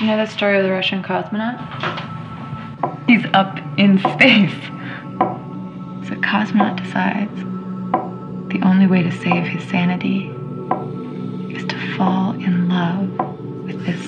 You know the story of the Russian cosmonaut? He's up in space. So cosmonaut decides the only way to save his sanity is to fall in love with this.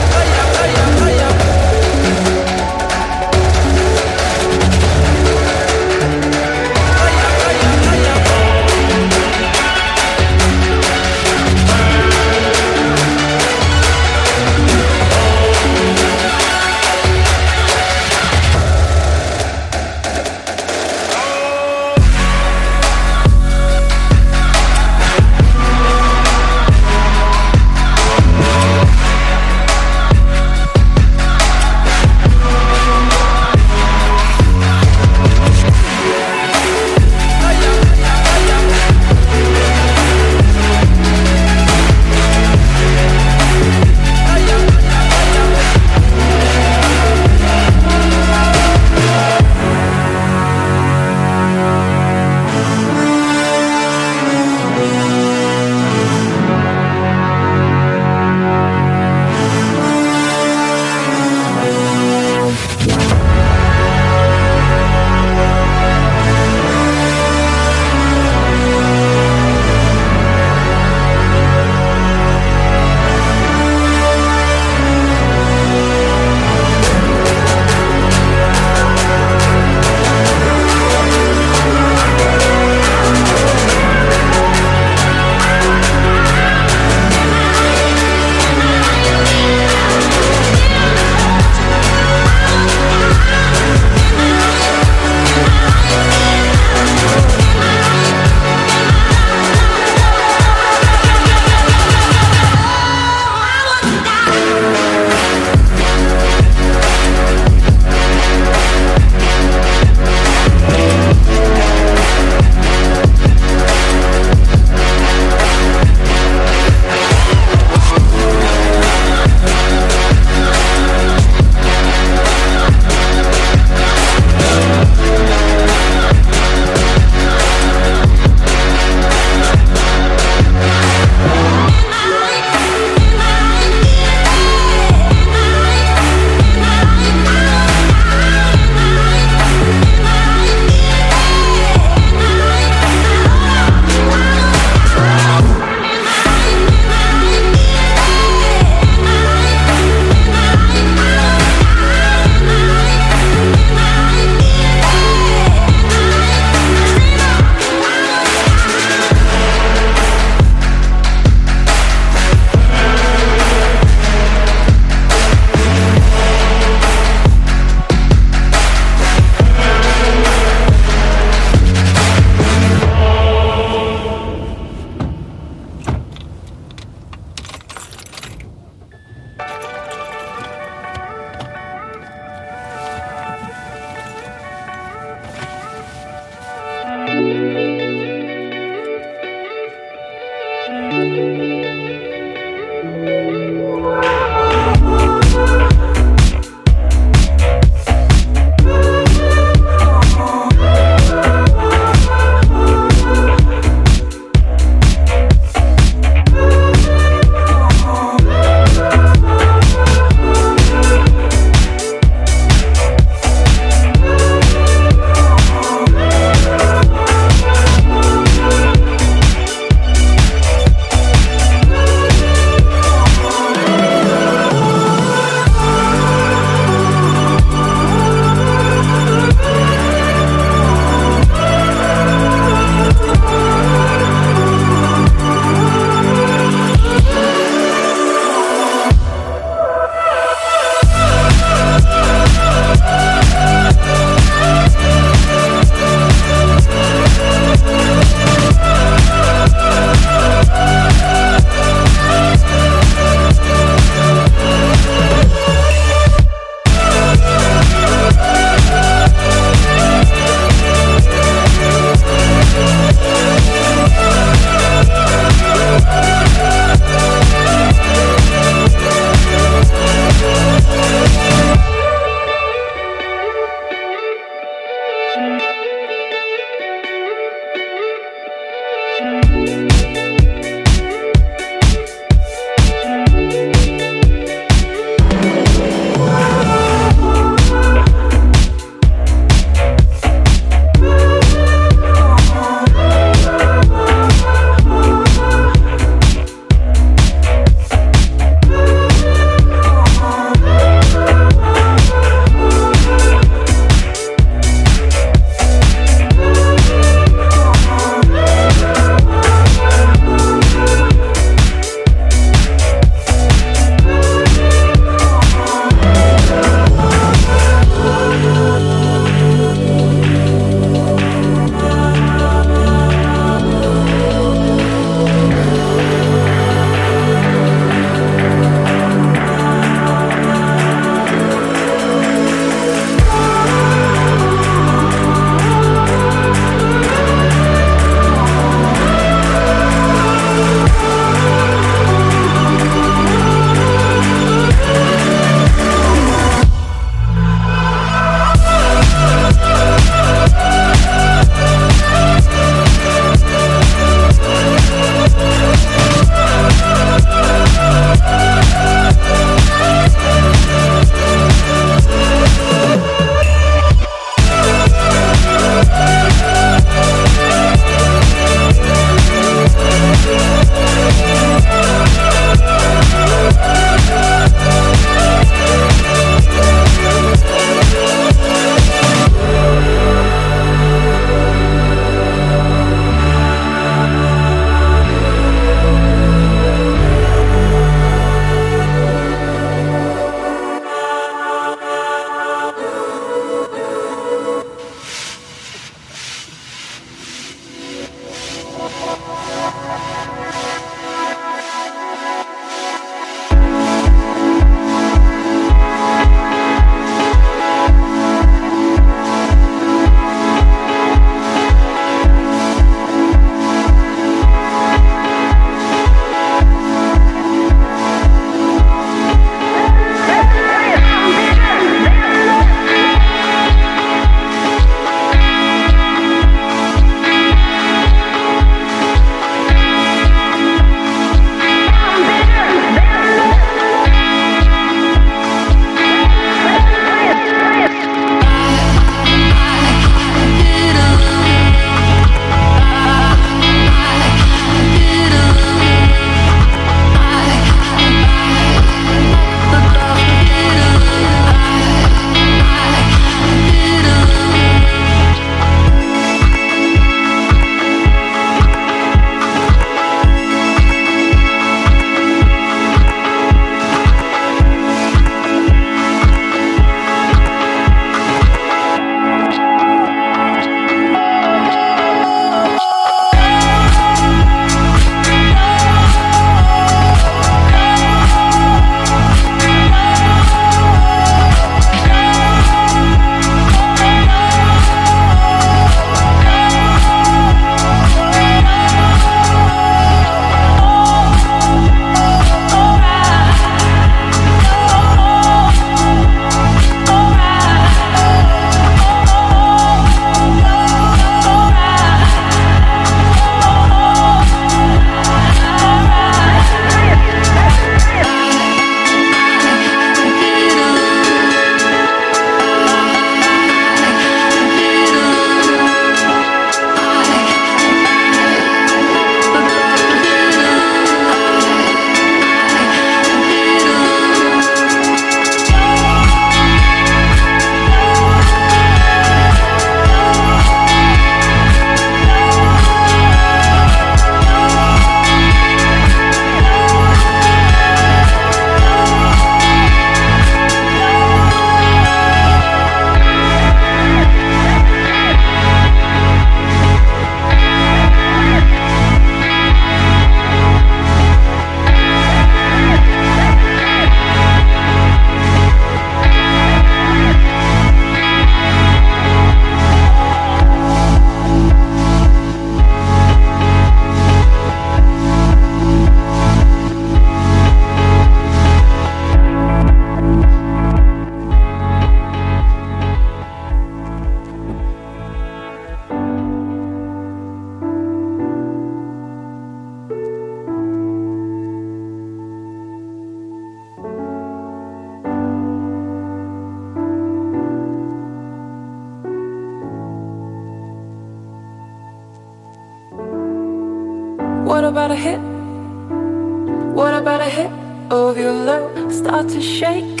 Start to shake,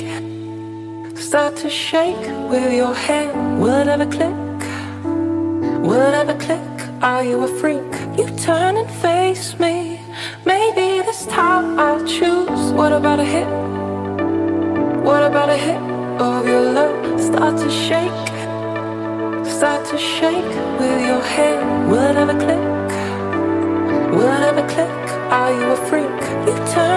start to shake with your head. Will it ever click? Will it ever click? Are you a freak? You turn and face me. Maybe this time I'll choose. What about a hit? What about a hit of your love? Start to shake, start to shake with your head. Will it ever click? Will it ever click? Are you a freak? You turn.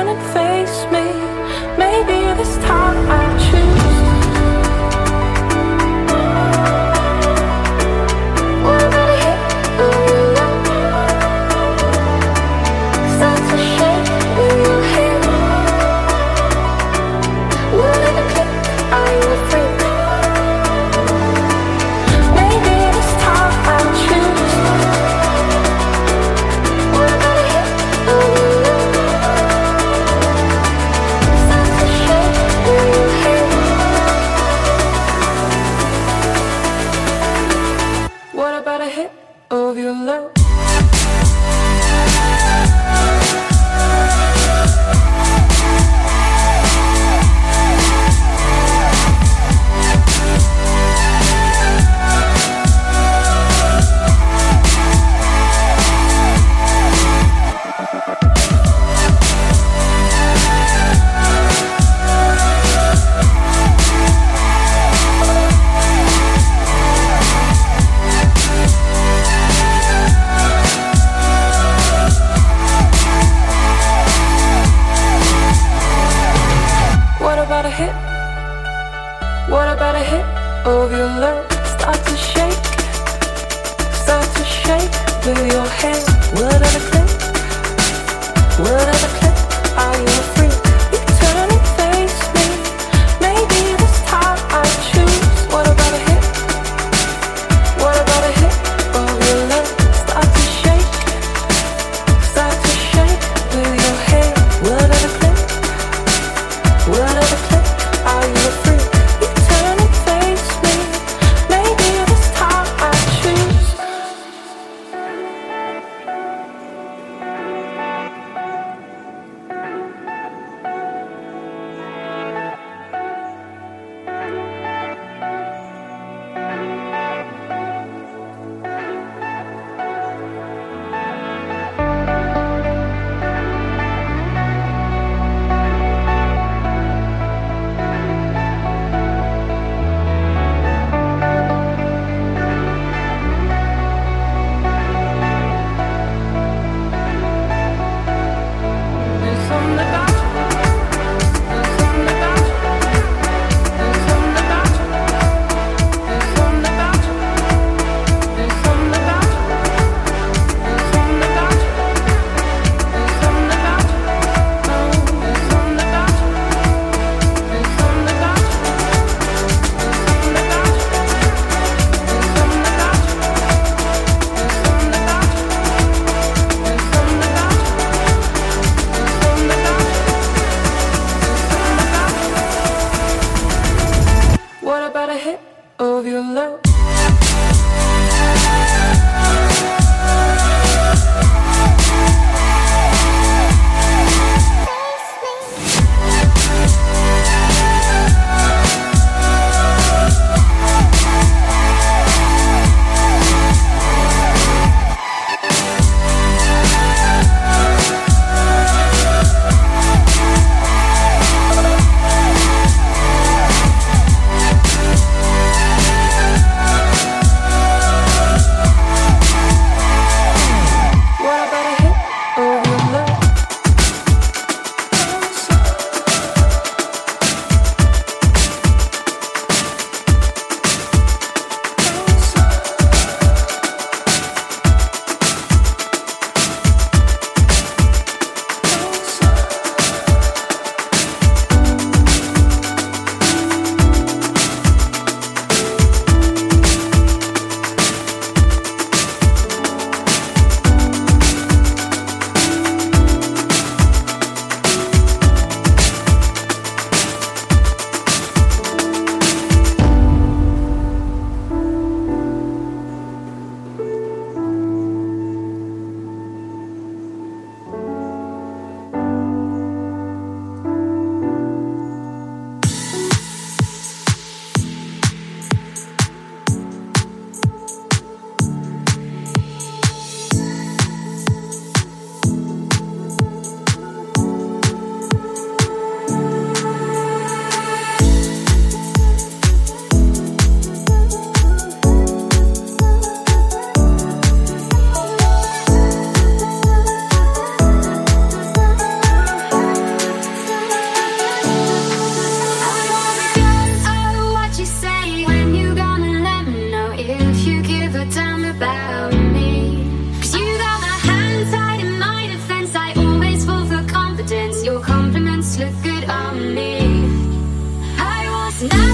It's not.